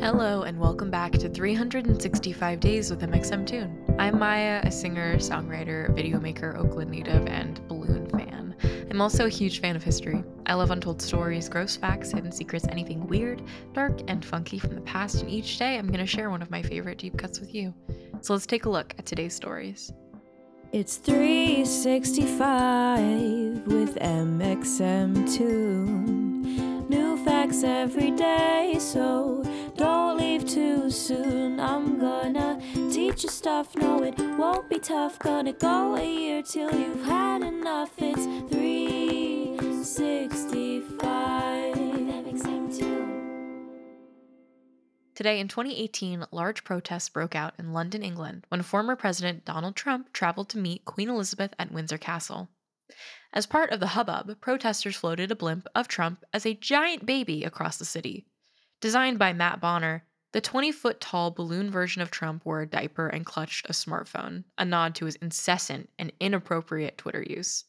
Hello, and welcome back to 365 Days with MXMtoon. I'm Maya, a singer, songwriter, video maker, Oakland native, and balloon fan. I'm also a huge fan of history. I love untold stories, gross facts, hidden secrets, anything weird, dark, and funky from the past, and each day I'm going to share one of my favorite deep cuts with you. So let's take a look at today's stories. It's 365 with MXMtoon. New facts every day, so don't leave too soon. I'm gonna teach you stuff, no, it won't be tough. Gonna go a year till you've had enough. It's 365. Today in 2018, large protests broke out in London, England, when former President Donald Trump traveled to meet Queen Elizabeth at Windsor Castle. As part of the hubbub, protesters floated a blimp of Trump as a giant baby across the city. Designed by Matt Bonner, the 20 foot tall balloon version of Trump wore a diaper and clutched a smartphone, a nod to his incessant and inappropriate Twitter use.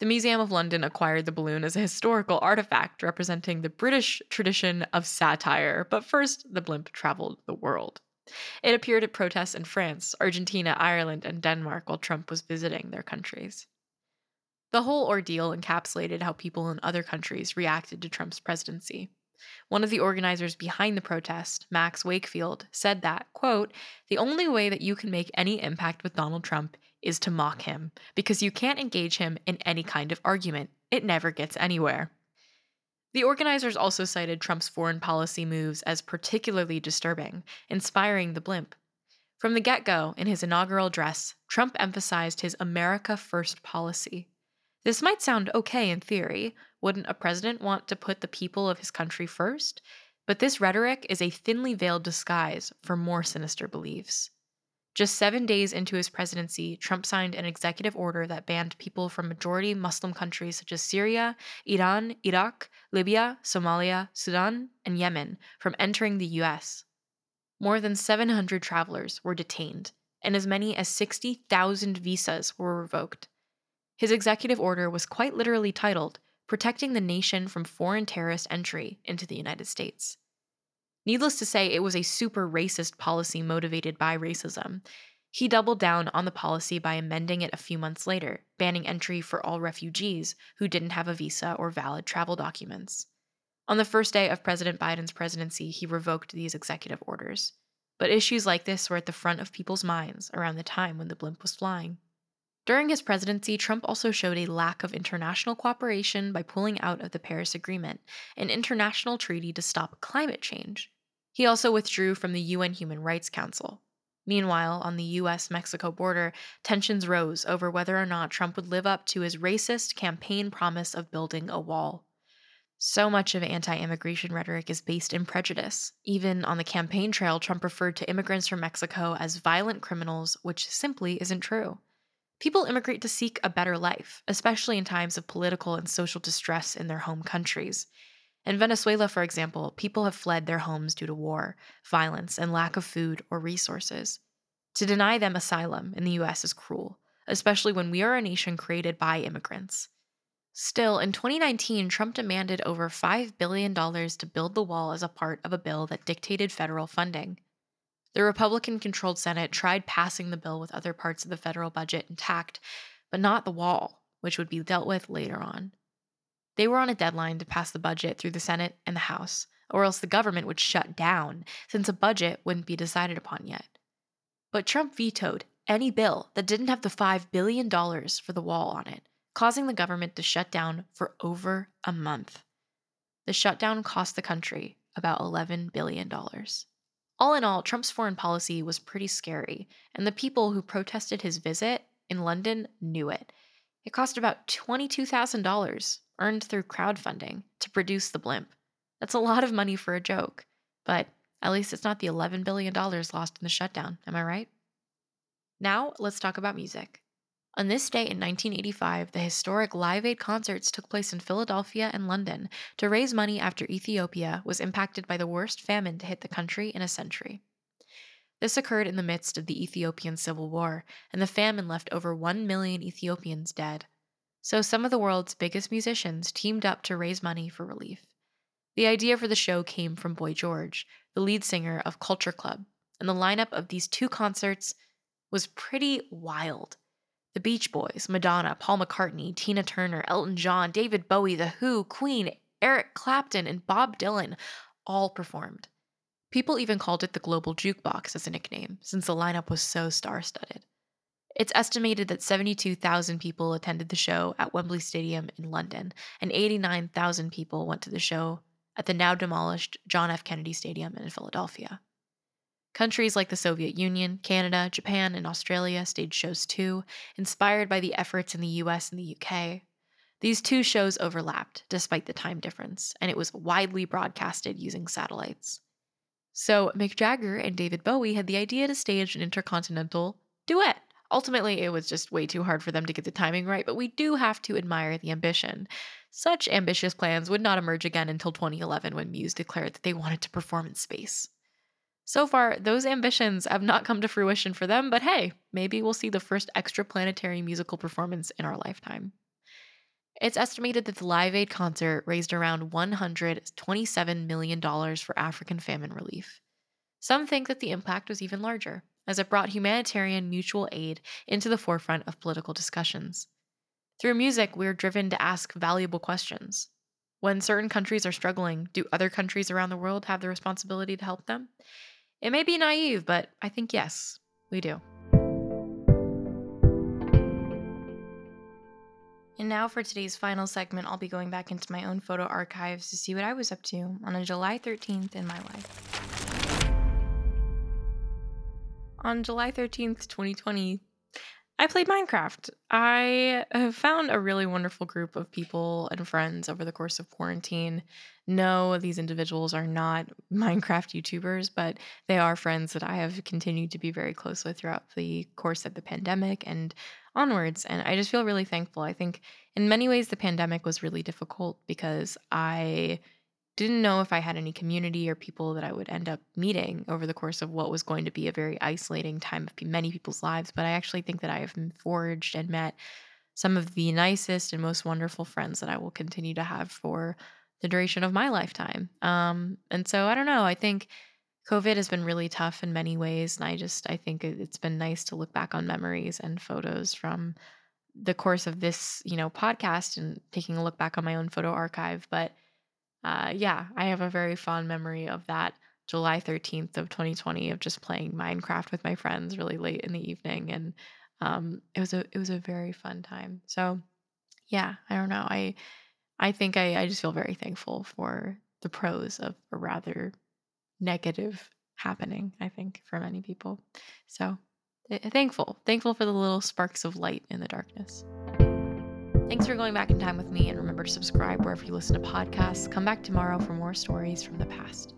The Museum of London acquired the balloon as a historical artifact representing the British tradition of satire, but first, the blimp traveled the world. It appeared at protests in France, Argentina, Ireland, and Denmark while Trump was visiting their countries. The whole ordeal encapsulated how people in other countries reacted to Trump's presidency. One of the organizers behind the protest, Max Wakefield, said that, quote, "The only way that you can make any impact with Donald Trump is to mock him because you can't engage him in any kind of argument. It never gets anywhere." The organizers also cited Trump's foreign policy moves as particularly disturbing, inspiring the blimp. From the get go, in his inaugural address, Trump emphasized his America First policy. This might sound okay in theory. Wouldn't a president want to put the people of his country first? But this rhetoric is a thinly veiled disguise for more sinister beliefs. Just seven days into his presidency, Trump signed an executive order that banned people from majority Muslim countries such as Syria, Iran, Iraq, Libya, Somalia, Sudan, and Yemen from entering the US. More than 700 travelers were detained, and as many as 60,000 visas were revoked. His executive order was quite literally titled Protecting the Nation from Foreign Terrorist Entry into the United States. Needless to say, it was a super racist policy motivated by racism. He doubled down on the policy by amending it a few months later, banning entry for all refugees who didn't have a visa or valid travel documents. On the first day of President Biden's presidency, he revoked these executive orders. But issues like this were at the front of people's minds around the time when the blimp was flying. During his presidency, Trump also showed a lack of international cooperation by pulling out of the Paris Agreement, an international treaty to stop climate change. He also withdrew from the UN Human Rights Council. Meanwhile, on the US Mexico border, tensions rose over whether or not Trump would live up to his racist campaign promise of building a wall. So much of anti immigration rhetoric is based in prejudice. Even on the campaign trail, Trump referred to immigrants from Mexico as violent criminals, which simply isn't true. People immigrate to seek a better life, especially in times of political and social distress in their home countries. In Venezuela, for example, people have fled their homes due to war, violence, and lack of food or resources. To deny them asylum in the US is cruel, especially when we are a nation created by immigrants. Still, in 2019, Trump demanded over $5 billion to build the wall as a part of a bill that dictated federal funding. The Republican controlled Senate tried passing the bill with other parts of the federal budget intact, but not the wall, which would be dealt with later on. They were on a deadline to pass the budget through the Senate and the House, or else the government would shut down, since a budget wouldn't be decided upon yet. But Trump vetoed any bill that didn't have the $5 billion for the wall on it, causing the government to shut down for over a month. The shutdown cost the country about $11 billion. All in all, Trump's foreign policy was pretty scary, and the people who protested his visit in London knew it. It cost about $22,000, earned through crowdfunding, to produce the blimp. That's a lot of money for a joke, but at least it's not the $11 billion lost in the shutdown, am I right? Now, let's talk about music. On this day in 1985, the historic Live Aid concerts took place in Philadelphia and London to raise money after Ethiopia was impacted by the worst famine to hit the country in a century. This occurred in the midst of the Ethiopian Civil War, and the famine left over 1 million Ethiopians dead. So some of the world's biggest musicians teamed up to raise money for relief. The idea for the show came from Boy George, the lead singer of Culture Club, and the lineup of these two concerts was pretty wild. The Beach Boys, Madonna, Paul McCartney, Tina Turner, Elton John, David Bowie, The Who, Queen, Eric Clapton, and Bob Dylan all performed. People even called it the Global Jukebox as a nickname, since the lineup was so star studded. It's estimated that 72,000 people attended the show at Wembley Stadium in London, and 89,000 people went to the show at the now demolished John F. Kennedy Stadium in Philadelphia. Countries like the Soviet Union, Canada, Japan, and Australia staged shows too, inspired by the efforts in the US and the UK. These two shows overlapped, despite the time difference, and it was widely broadcasted using satellites. So, Mick Jagger and David Bowie had the idea to stage an intercontinental duet. Ultimately, it was just way too hard for them to get the timing right, but we do have to admire the ambition. Such ambitious plans would not emerge again until 2011 when Muse declared that they wanted to perform in space. So far, those ambitions have not come to fruition for them, but hey, maybe we'll see the first extraplanetary musical performance in our lifetime. It's estimated that the Live Aid concert raised around $127 million for African famine relief. Some think that the impact was even larger, as it brought humanitarian mutual aid into the forefront of political discussions. Through music, we're driven to ask valuable questions. When certain countries are struggling, do other countries around the world have the responsibility to help them? It may be naive, but I think yes, we do. And now for today's final segment, I'll be going back into my own photo archives to see what I was up to on a July 13th in my life. On July 13th, 2020, I played Minecraft. I have found a really wonderful group of people and friends over the course of quarantine. No, these individuals are not Minecraft YouTubers, but they are friends that I have continued to be very close with throughout the course of the pandemic and onwards. And I just feel really thankful. I think in many ways, the pandemic was really difficult because I didn't know if I had any community or people that I would end up meeting over the course of what was going to be a very isolating time of many people's lives. But I actually think that I have forged and met some of the nicest and most wonderful friends that I will continue to have for the duration of my lifetime. Um, and so I don't know. I think COVID has been really tough in many ways. And I just, I think it's been nice to look back on memories and photos from the course of this, you know, podcast and taking a look back on my own photo archive. But uh, yeah, I have a very fond memory of that July 13th of 2020 of just playing Minecraft with my friends really late in the evening. And um, it was a, it was a very fun time. So yeah, I don't know. I, I think I, I just feel very thankful for the pros of a rather negative happening, I think, for many people. So thankful, thankful for the little sparks of light in the darkness. Thanks for going back in time with me, and remember to subscribe wherever you listen to podcasts. Come back tomorrow for more stories from the past.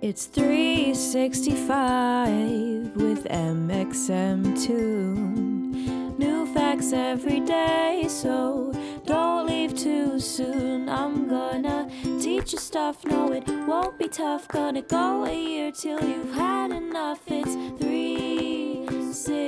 It's 365 with MXMtoon. New facts every day, so don't leave too soon. I'm gonna teach you stuff, no, it won't be tough. Gonna go a year till you've had enough. It's 360.